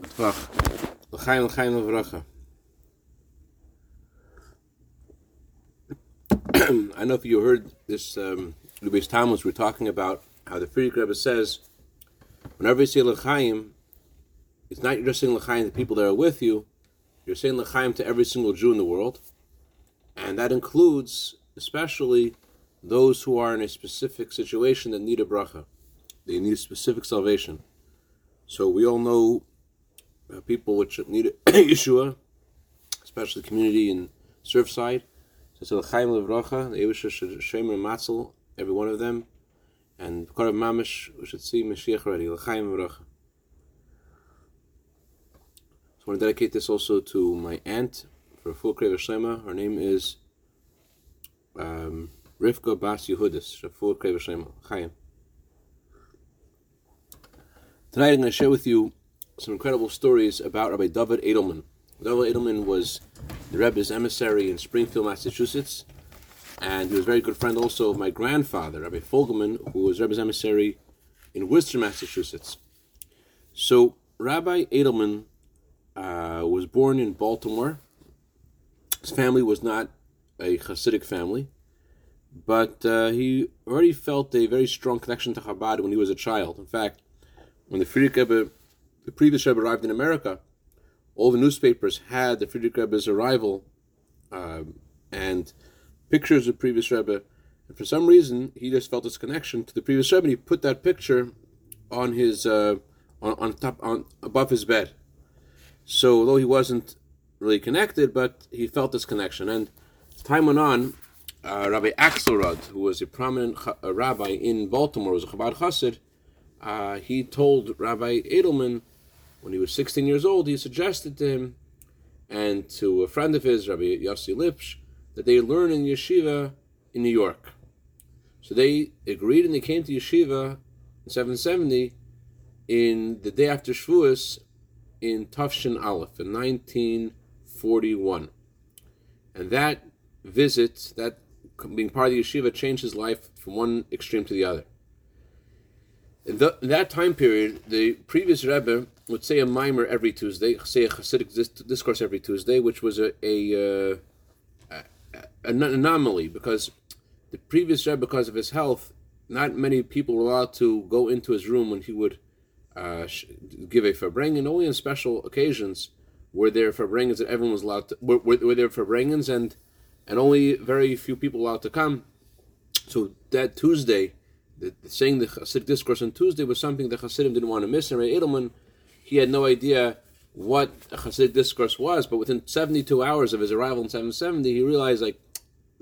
Tvach. L'chaim, l'chaim, l'vracha. I know if you heard this, um, Lubis Thomas, we're talking about how the Frierdiker Rebbe says, whenever you say l'chaim, it's not just saying l'chaim to people that are with you, you're saying l'chaim to every single Jew in the world, and that includes especially those who are in a specific situation that need a bracha. They need specific salvation. So we all know uh, people which need Yeshua, especially the community in Surfside. So it's L'chaim Levracha, the Evisha Shemer Matzel, every one of them. And Korav Mamish, we should see Mashiach already, L'chaim Levracha. So I want to dedicate this also to my aunt for full Krev Shlema. Her name is um, Rivka Bas Yehudis, Full Krev Shlema, Chaim. Tonight I'm going to share with you some incredible stories about Rabbi David Edelman. David Edelman was the Rebbe's emissary in Springfield, Massachusetts, and he was a very good friend also of my grandfather, Rabbi Fogelman, who was Rebbe's emissary in Worcester, Massachusetts. So Rabbi Edelman uh, was born in Baltimore. His family was not a Hasidic family, but uh, he already felt a very strong connection to Chabad when he was a child. In fact, when the Frierdiker Rebbe, the previous Rebbe arrived in America, all the newspapers had the Frierdiker Rebbe's arrival um, and pictures of previous Rebbe. And for some reason, he just felt this connection to the previous Rebbe. And he put that picture on his uh, on, on top on above his bed. So although he wasn't really connected, but he felt this connection. And time went on, uh, Rabbi Axelrod, who was a prominent uh, rabbi in Baltimore, was a Chabad Chassid uh, he told Rabbi Edelman when he was 16 years old, he suggested to him and to a friend of his, Rabbi Yossi Lipsch, that they learn in yeshiva in New York. So they agreed and they came to yeshiva in 770 in the day after Shavuos in Tufshin Aleph in 1941. And that visit, that being part of the yeshiva, changed his life from one extreme to the other. In, the, in, that time period, the previous Rebbe would say a maamar every Tuesday, say a Hasidic discourse every Tuesday, which was a, a, uh, a, an anomaly because the previous Rebbe, because of his health, not many people were allowed to go into his room when he would uh, give a farbrengen. Only on special occasions were there farbrengens that everyone was allowed to. Were, were, were there farbrengens and and only very few people allowed to come. So that Tuesday the, saying the Hasidic discourse on Tuesday was something the Hasidim didn't want to miss. And Ray Edelman, he had no idea what a Hasidic discourse was, but within 72 hours of his arrival in 770, he realized like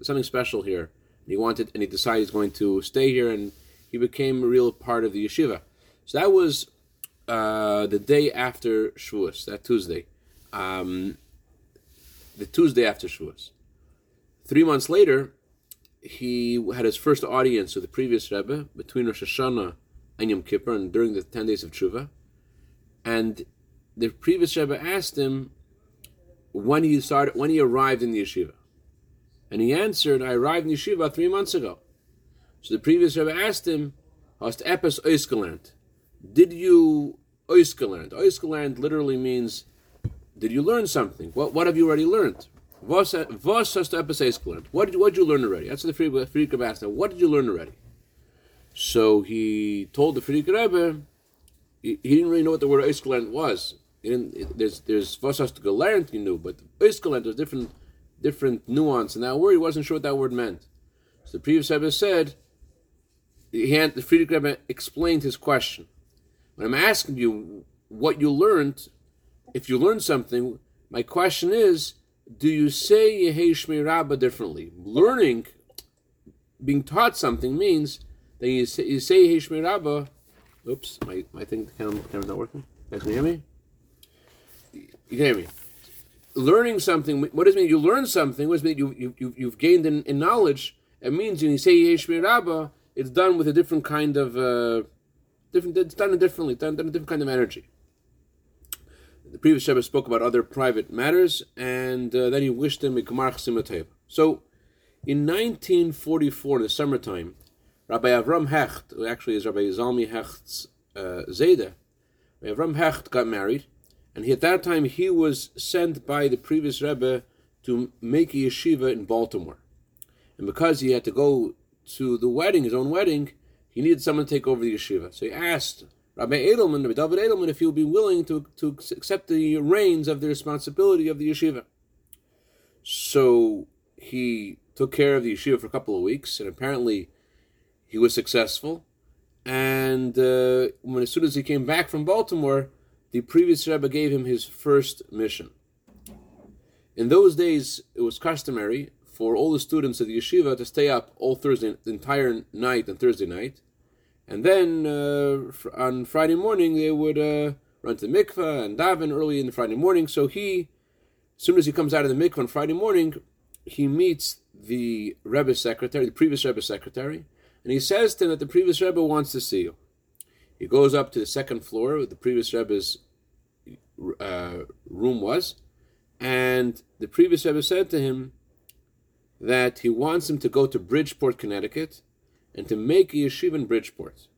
something special here. And he wanted, and he decided he's going to stay here, and he became a real part of the yeshiva. So that was uh, the day after Shavuos, that Tuesday, um, the Tuesday after Shavuos. Three months later, he had his first audience with the previous Rebbe between Rosh Hashanah and Yom Kippur, and during the ten days of Tshuva. And the previous Rebbe asked him when he started, when he arrived in the yeshiva, and he answered, "I arrived in yeshiva three months ago." So the previous Rebbe asked him, "Hast epis oisgelernt? Did you oisgelernt? Oisgelernt literally means, did you learn something? What what have you already learned?" What did what did you learn already? That's what the Frierdiker asked him. What did you learn already? So he told the Frierdiker Rebbe he, didn't really know what the word oisgelernt was. It, there's there's Vossas gelernt he knew, but oisgelernt was different different nuance in that word. He wasn't sure what that word meant. So the previous Rebbe said he had, the Frierdiker Rebbe explained his question. When I'm asking you what you learned, if you learned something, my question is do you say Yehei Rabba differently? Learning, being taught something means that you say, you say Yehei Rabba. Oops, my, my thing, the camera, camera's not working. Can you guys can hear me? You can hear me. Learning something, what does it mean? You learn something, what does it mean? You, you, you've gained in, in knowledge. It means when you say Yehei Rabba, it's done with a different kind of, uh, different, it's done differently, done, done a different kind of energy the previous Rebbe spoke about other private matters, and uh, then he wished him a Gemar. So, in 1944, in the summertime, Rabbi Avram Hecht, who actually is Rabbi Zalmi Hecht's uh, Zayda, Rabbi Avram Hecht got married, And he, at that time, he was sent by the previous Rebbe to make a yeshiva in Baltimore. And because he had to go to the wedding, his own wedding, he needed someone to take over the yeshiva. So he asked Rabbi Edelman, Rabbi David Edelman, if he would be willing to, to accept the reins of the responsibility of the yeshiva. So he took care of the yeshiva for a couple of weeks, and apparently he was successful. And uh, when as soon as he came back from Baltimore, the previous Rebbe gave him his first mission. In those days, it was customary for all the students at the yeshiva to stay up all Thursday, the entire night and Thursday night, and then uh, on Friday morning they would uh, run to the mikveh and daven early in the Friday morning. So he, as soon as he comes out of the mikveh on Friday morning, he meets the Rebbe secretary, the previous Rebbe secretary, and he says to him that the previous Rebbe wants to see you. He goes up to the second floor where the previous Rebbe's uh, room was, and the previous Rebbe said to him that he wants him to go to Bridgeport, Connecticut, and to make a yeshiva in Bridgeport.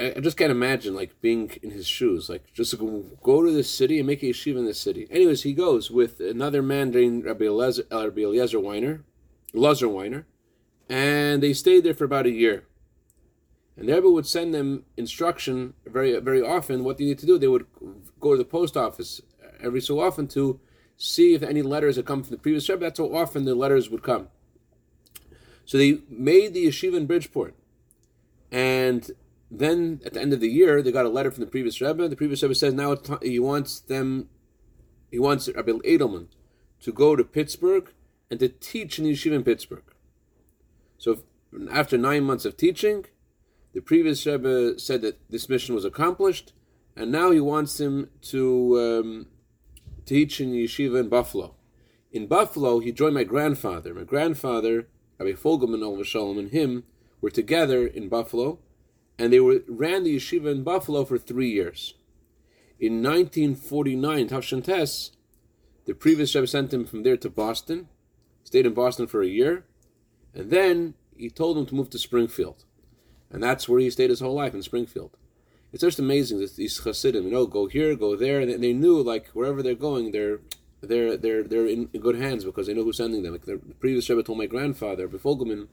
I just can't imagine like being in his shoes, like just go, go to this city and make a yeshiva in this city. Anyways, he goes with another man named Rabbi Eliezer, uh, Rabbi Eliezer Weiner, Lazar Weiner, and they stayed there for about a year. And the Rebbe would send them instruction very very often what they need to do. They would go to the post office every so often to see if any letters had come from the previous Rebbe. That's how often the letters would come. So they made the yeshiva in Bridgeport, and then at the end of the year they got a letter from the previous Rebbe. The previous Rebbe says now he wants them, he wants Rabbi Edelman to go to Pittsburgh and to teach in the yeshiva in Pittsburgh. So after nine months of teaching, the previous Rebbe said that this mission was accomplished, and now he wants him to um, teach in yeshiva in Buffalo. In Buffalo, he joined my grandfather. My grandfather, Rabbi Fogelman Al Shalom, and him were together in Buffalo, and they were, ran the yeshiva in Buffalo for three years. In 1949, Tafshan Tes, the previous Rebbe sent him from there to Boston, stayed in Boston for a year, and then he told him to move to Springfield. And that's where he stayed his whole life in Springfield. It's just amazing that these Hasidim, you know, go here, go there, and they knew like wherever they're going, they're they're they're they're in good hands because they know who's sending them. Like the previous Rebbe told my grandfather, Befolgeman,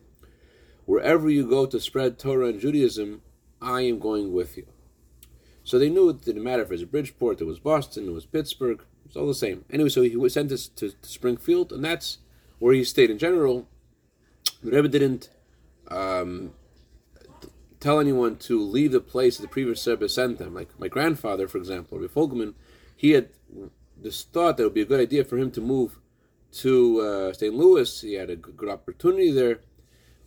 wherever you go to spread Torah and Judaism, I am going with you. So they knew it didn't matter if it was Bridgeport, it was Boston, it was Pittsburgh, it's all the same. Anyway, so he was sent to, to, to Springfield, and that's where he stayed. In general, the Rebbe didn't um, tell anyone to leave the place that the previous Rebbe sent them. Like my grandfather, for example, Rebbe Fogelman, he had this thought that it would be a good idea for him to move to uh, St. Louis. He had a good opportunity there,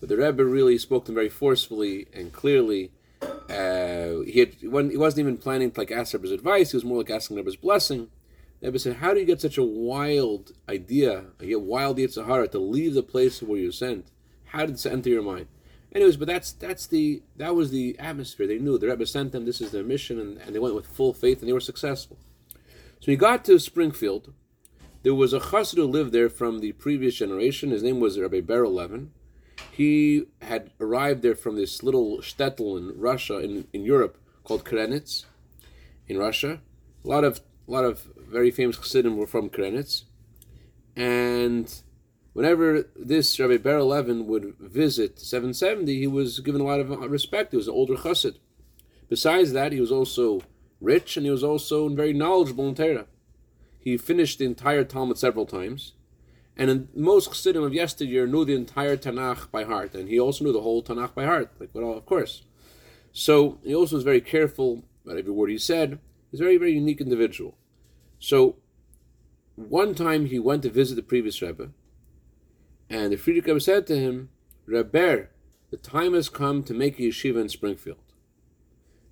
but the Rebbe really spoke to him very forcefully and clearly. Uh, he had he wasn't even planning to like ask Rebbe's advice. He was more like asking Rebbe's blessing. Rebbe said, "How do you get such a wild idea, a wild Yitzhahara, to leave the place where you're sent? How did this enter your mind?" Anyways, but that's that's the that was the atmosphere. They knew the Rebbe sent them. This is their mission, and, and they went with full faith, and they were successful. So he got to Springfield. There was a chassid who lived there from the previous generation. His name was Rabbi Ber Levin. He had arrived there from this little shtetl in Russia, in, in Europe, called Krenitz, in Russia. A lot of a lot of very famous chassidim were from Krenitz, and whenever this Rabbi Ber Levin would visit 770, he was given a lot of respect. He was an older chassid. Besides that, he was also rich and he was also very knowledgeable in Torah. He finished the entire Talmud several times. And most chassidim of yesteryear knew the entire Tanakh by heart. And he also knew the whole Tanakh by heart, like well, of course. So he also was very careful about every word he said. He's a very, very unique individual. So one time he went to visit the previous Rebbe, and the Frierdiker Rebbe said to him, Rebbe, the time has come to make a yeshiva in Springfield.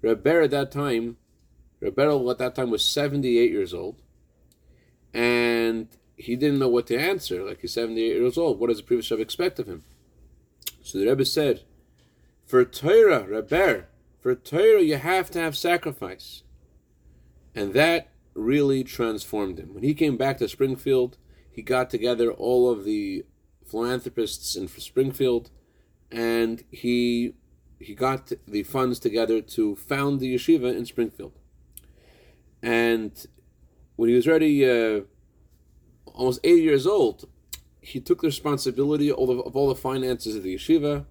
Rebbe at that time, Rebbe at that time was 78 years old, and he didn't know what to answer. Like he's 78 years old. What does the previous Rebbe expect of him? So the Rebbe said, For Torah, Rebbe, for Torah you have to have sacrifice. And that really transformed him. When he came back to Springfield, he got together all of the philanthropists in Springfield, and he he got the funds together to found the yeshiva in Springfield. And when he was already uh, almost 80 years old, he took the responsibility of, of all the finances of the yeshiva,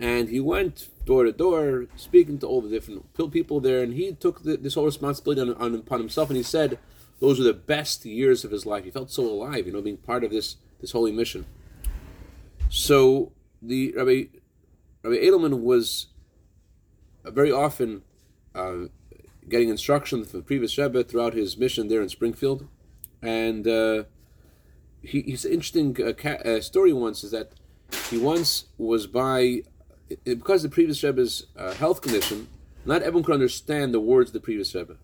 and he went door to door speaking to all the different people there, and he took the, this whole responsibility on, on, upon himself, and he said those were the best years of his life. He felt so alive, you know, being part of this this holy mission. So the Rabbi Rabbi Edelman was very often uh, getting instruction from the previous Rebbe throughout his mission there in Springfield, and uh, he, he's an interesting uh, ca- uh, story. Once is that he once was by because the previous Rebbe's uh, health condition, not everyone could understand the words of the previous Rebbe.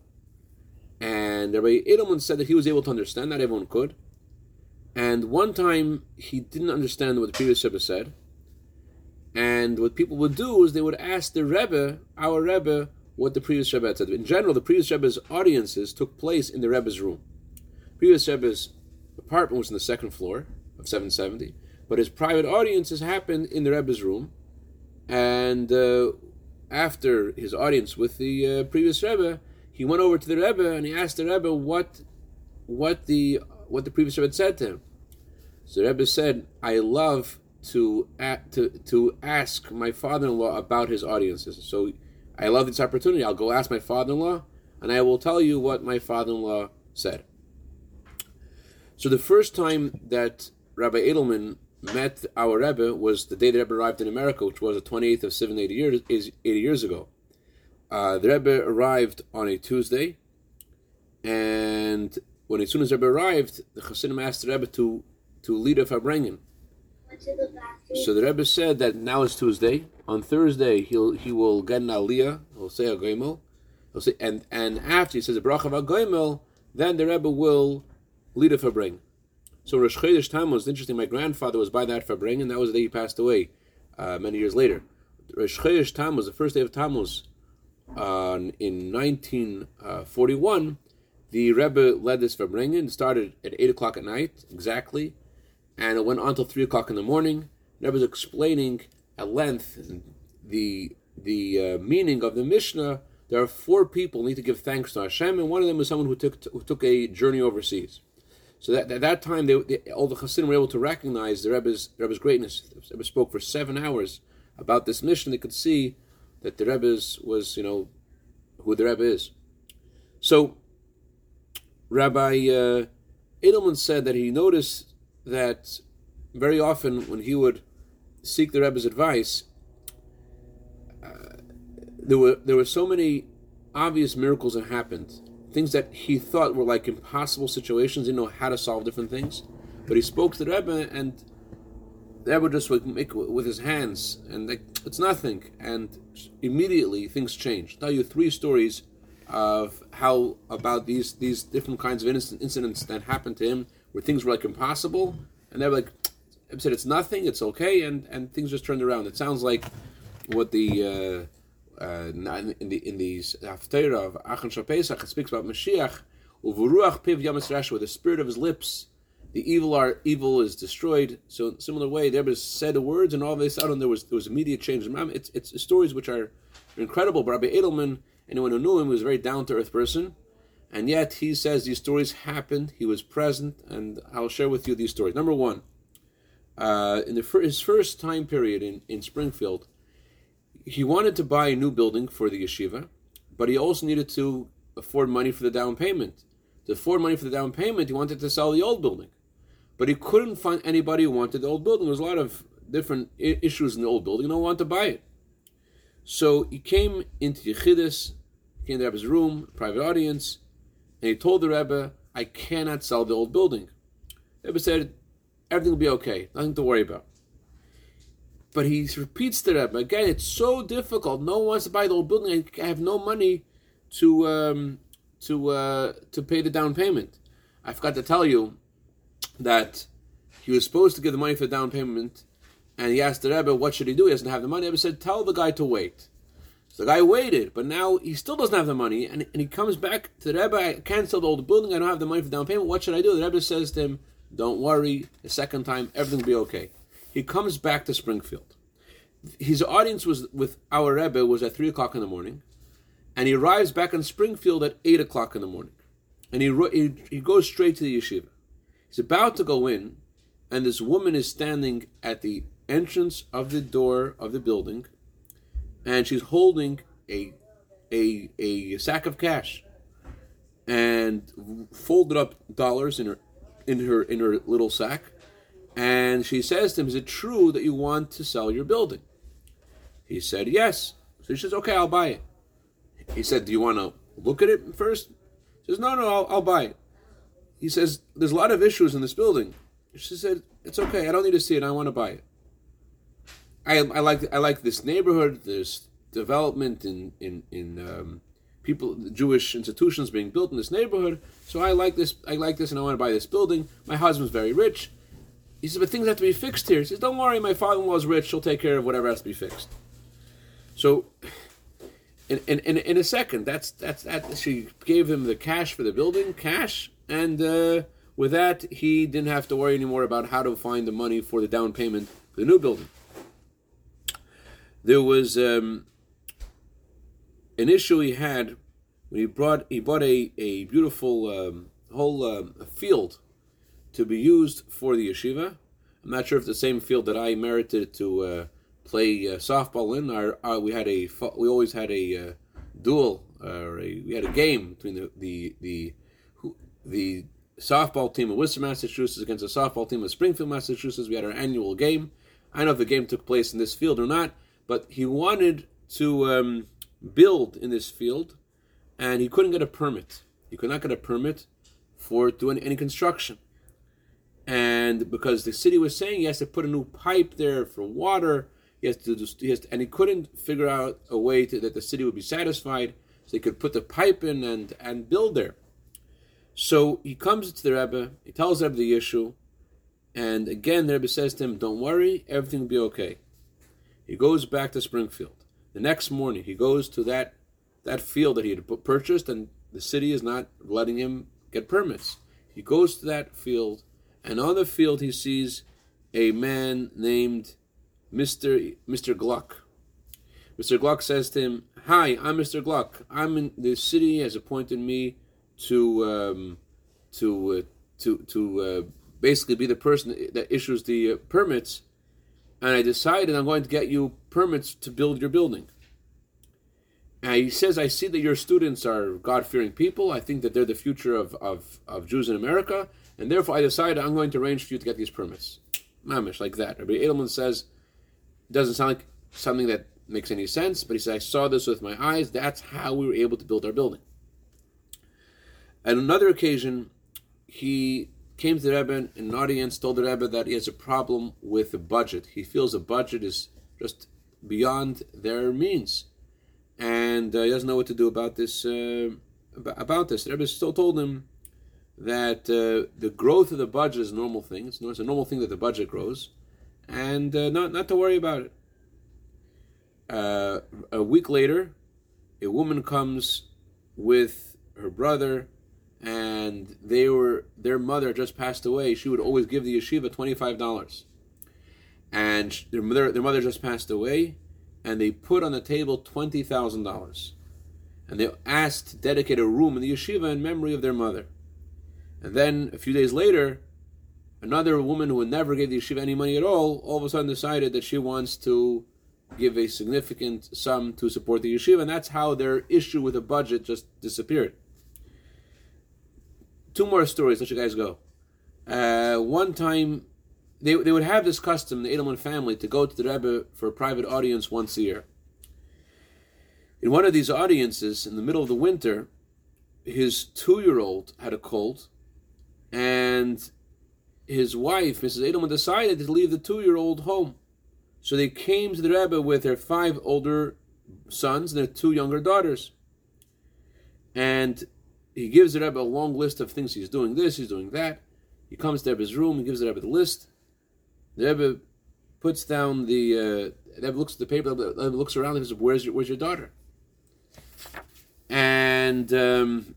And Rabbi Edelman said that he was able to understand, not everyone could. And one time he didn't understand what the previous Rebbe said. And what people would do is they would ask the Rebbe, our Rebbe, what the previous Rebbe said. In general, the previous Rebbe's audiences took place in the Rebbe's room. Previous Rebbe's apartment was in the second floor of 770, but his private audiences happened in the Rebbe's room. And uh, after his audience with the uh, previous Rebbe, he went over to the Rebbe and he asked the Rebbe what, what the what the previous Rebbe said to him. So the Rebbe said, "I love to to to ask my father-in-law about his audiences. So I love this opportunity. I'll go ask my father-in-law, and I will tell you what my father-in-law said." So the first time that Rabbi Edelman met our Rebbe was the day the Rebbe arrived in America, which was the 28th of Sivan, 80 years, 80 years ago. Uh, the Rebbe arrived on a Tuesday, and when as soon as Rebbe arrived, the Chassidim asked the Rebbe to to lead a Farbrengen. So the Rebbe said that now is Tuesday. On Thursday, he'll he will get an aliyah. He'll say a goimel. He'll say and and after he says a bracha goimel, then the Rebbe will lead a Farbrengen. So Rosh Chodesh Tammuz, interesting. My grandfather was by that Farbrengen, and that was the day he passed away uh, many years later. Rosh Chodesh Tammuz, the first day of Tammuz, uh, in 1941, the Rebbe led this Farbrengen. started at 8 o'clock at night, exactly, and it went on till 3 o'clock in the morning. The Rebbe was explaining at length the, the uh, meaning of the Mishnah. There are four people need to give thanks to Hashem, and one of them was someone who took, who took a journey overseas. So that, at that time, they, they, all the Hasidim were able to recognize the Rebbe's, Rebbe's greatness. The Rebbe spoke for seven hours about this mission. They could see that the Rebbe's was, you know, who the Rebbe is. So, Rabbi uh, Edelman said that he noticed that very often when he would seek the Rebbe's advice, uh, there were there were so many obvious miracles that happened, things that he thought were like impossible situations. He didn't know how to solve different things, but he spoke to the Rebbe and that would just would make with his hands, and like, it's nothing. And immediately things change. I'll tell you three stories of how about these these different kinds of incidents that happened to him, where things were like impossible, and they were like, I said it's nothing, it's okay, and and things just turned around. It sounds like what the uh, uh, in the in the Haftarah of Acharon shel Pesach it speaks about Mashiach, uvuruach piv yamas where the spirit of his lips the evil are evil is destroyed. So in similar way, there was said the words, and all of a sudden there was there was immediate change. It's it's stories which are incredible. But Rabbi Edelman, anyone who knew him, was a very down to earth person, and yet he says these stories happened. He was present, and I'll share with you these stories. Number one, uh, in the his first time period in in Springfield, he wanted to buy a new building for the yeshiva, but he also needed to afford money for the down payment. To afford money for the down payment, he wanted to sell the old building. But he couldn't find anybody who wanted the old building. There was a lot of different issues in the old building. No one wanted to buy it. So he came into Yechidus, came to Rebbe's room, private audience, and he told the Rebbe, I cannot sell the old building. The Rebbe said, everything will be okay, nothing to worry about. But he repeats to the Rebbe, again, it's so difficult. No one wants to buy the old building. I have no money to um, to uh, to pay the down payment. I forgot to tell you, that he was supposed to give the money for the down payment, and he asked the Rebbe, what should he do? He doesn't have the money. The Rebbe said, tell the guy to wait. So the guy waited, but now he still doesn't have the money, and, and he comes back to the Rebbe, I can't the old building, I don't have the money for down payment, what should I do? The Rebbe says to him, don't worry, the second time, everything will be okay. He comes back to Springfield. his audience was with our Rebbe was at three o'clock in the morning, and he arrives back in Springfield at eight o'clock in the morning, and he he, he goes straight to the yeshiva. He's about to go in, and this woman is standing at the entrance of the door of the building, and she's holding a a a sack of cash and folded up dollars in her in her in her little sack and she says to him is it true that you want to sell your building he said yes so she says okay i'll buy it he said do you want to look at it first She says no no I'll, I'll buy it he says there's a lot of issues in this building she said it's okay i don't need to see it i want to buy it I, I like I like this neighborhood. There's development in in in um, people, Jewish institutions being built in this neighborhood. So I like this. I like this, and I want to buy this building. My husband's very rich. He says, but things have to be fixed here. He says, don't worry, my father-in-law is rich. He'll take care of whatever has to be fixed. So, in in in, in a second, that's that's that. She gave him the cash for the building, cash, and uh, with that, he didn't have to worry anymore about how to find the money for the down payment for the new building there was um, an issue he had when he brought he bought a a beautiful um, whole um, field to be used for the yeshiva. I'm not sure if the same field that I merited to uh, play uh, softball in. Our, our, we had a we always had a uh, duel or a, we had a game between the the the the softball team of Worcester, Massachusetts against the softball team of Springfield, Massachusetts. We had our annual game. I don't know if the game took place in this field or not but he wanted to um, build in this field, and he couldn't get a permit. He could not get a permit for doing any construction, and because the city was saying he has to put a new pipe there for water, he has to, just, he has to and he couldn't figure out a way to, that the city would be satisfied, so he could put the pipe in and and build there. So he comes to the Rebbe, he tells the Rebbe the issue, and again the Rebbe says to him, "Don't worry, everything will be okay." He goes back to Springfield. The next morning, he goes to that that field that he had purchased, and the city is not letting him get permits. He goes to that field, and on the field he sees a man named Mister Mister Gluck. Mr. Gluck says to him, "Hi, I'm Mr. Gluck. I'm in the city has appointed me to um, to uh, to to uh, basically be the person that issues the uh, permits and I decided I'm going to get you permits to build your building. And he says, I see that your students are God fearing people. I think that they're the future of, of, of Jews in America. And therefore, I decided I'm going to arrange for you to get these permits. Mamish, like that. Rabbi Edelman says, doesn't sound like something that makes any sense, but he said, I saw this with my eyes. That's how we were able to build our building. At another occasion, he came to the Rebbe in an audience, told the Rebbe that he has a problem with the budget. He feels the budget is just beyond their means, and uh, he doesn't know what to do about this. Uh, about this, the Rebbe still told him that uh, the growth of the budget is a normal thing. It's, a normal thing that the budget grows, and uh, not not to worry about it. Uh, a week later, a woman comes with her brother and they were their mother just passed away. She would always give the yeshiva twenty five dollars, and their mother their mother just passed away, and they put on the table twenty thousand dollars, and they asked to dedicate a room in the yeshiva in memory of their mother, and then a few days later. Another woman who never gave the yeshiva any money at all, all of a sudden decided that she wants to give a significant sum to support the yeshiva, and that's how their issue with the budget just disappeared. Two more stories. Let you guys go. Uh, one time, they, they would have this custom, the Edelman family, to go to the Rebbe for a private audience once a year. In one of these audiences, in the middle of the winter, his two-year-old had a cold, and his wife, Mrs. Edelman, decided to leave the two-year-old home. So they came to the Rebbe with their five older sons and their two younger daughters. And he gives the Rebbe a long list of things he's doing this, he's doing that. He comes to Rebbe's room, he gives the Rebbe the list. The Rebbe puts down the, uh, the Rebbe looks at the paper, the Rebbe looks around and says, where's your, where's your daughter? And um,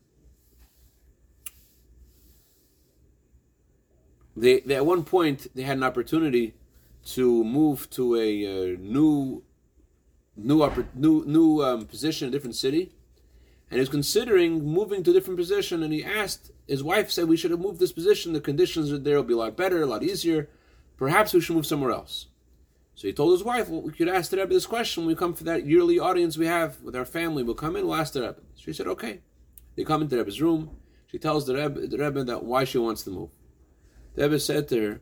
they, they, at one point, they had an opportunity to move to a uh, new, new, upper, new, new um, position in a different city, and he was considering moving to a different position. And he asked his wife, said, "We should have moved this position. The conditions there will be a lot better, a lot easier. Perhaps we should move somewhere else." So he told his wife, "Well, we could ask the Rebbe this question when we come for that yearly audience we have with our family. We'll come in, we'll ask the Rebbe." She said, "Okay." They come into the Rebbe's room. She tells the Rebbe, the Rebbe that why she wants to move. The Rebbe said to her,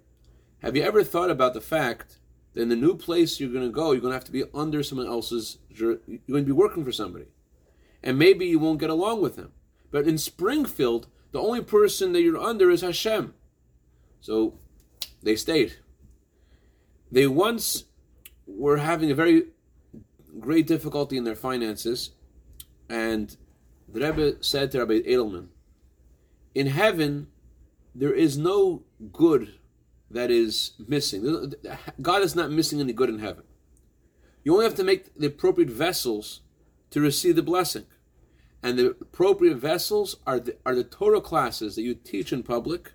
Have you ever thought about the fact that in the new place you're going to go, you're going to have to be under someone else's, you're going to be working for somebody. And maybe you won't get along with them. But in Springfield, the only person that you're under is Hashem. So they stayed. They once were having a very great difficulty in their finances, and the Rebbe said to Rabbi Edelman, in heaven, there is no good that is missing. God is not missing any good in heaven. You only have to make the appropriate vessels to receive the blessing. And the appropriate vessels are the, are the Torah classes that you teach in public,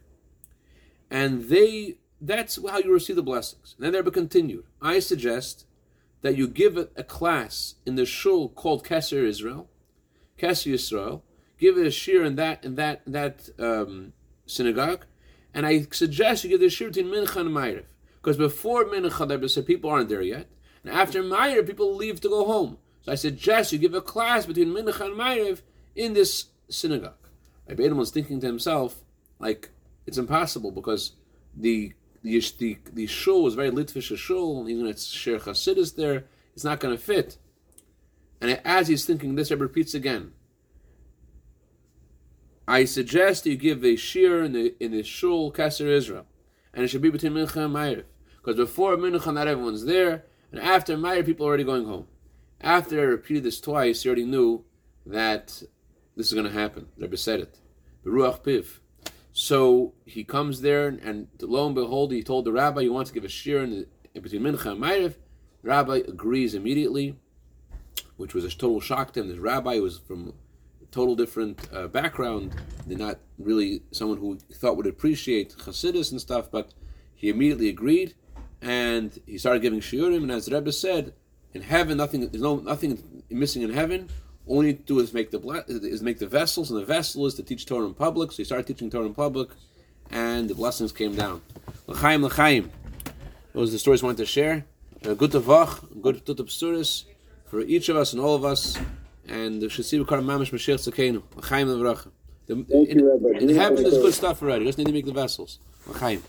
and they that's how you receive the blessings. And then there be continued. I suggest that you give a, class in the shul called Kesser Israel, Kesser Israel. give it a shir in that in that that um, synagogue, and I suggest you give the shir between Mincha and Ma'ariv, because before Mincha there people aren't there yet, and after Ma'ariv people leave to go home. So I suggest you give a class between Mincha and Ma'ariv in this synagogue. Rabbi was thinking to himself, like it's impossible because the the the, the shul was very Litvish shul, even it's share Hasidus there, it's not going to fit. And as he's thinking this, he repeats again. I suggest you give a shir in the in the shul Keser Israel, and it should be between Mincha and Ma'ariv, because before Mincha not everyone's there, and after Ma'ariv people are already going home. After I repeated this twice, he already knew that this is going to happen. Rebbe said it. The Ruach Piv. So he comes there, and lo and behold, he told the rabbi, he wants to give a shir in, in between Mincha and Ma'ariv." The rabbi agrees immediately, which was a total shock to him. This rabbi was from total different uh, background. They're not really someone who thought would appreciate Hasidus and stuff, but he immediately agreed, and he started giving shiurim. And as Rebbe said, in heaven, nothing there's no nothing missing in heaven. All you do is make the is make the vessels, and the vessel is to teach Torah in public. So he started teaching Torah in public, and the blessings came down. L'chaim, l'chaim. Those are the stories I wanted to share. Good tavach, good tutapsuris for each of us and all of us and the Shasiv Kar Mamish Mashiach Tzakenu, L'chaim L'vracha. In, in heaven, there's good stuff already. You just need to make the vessels. L'chaim.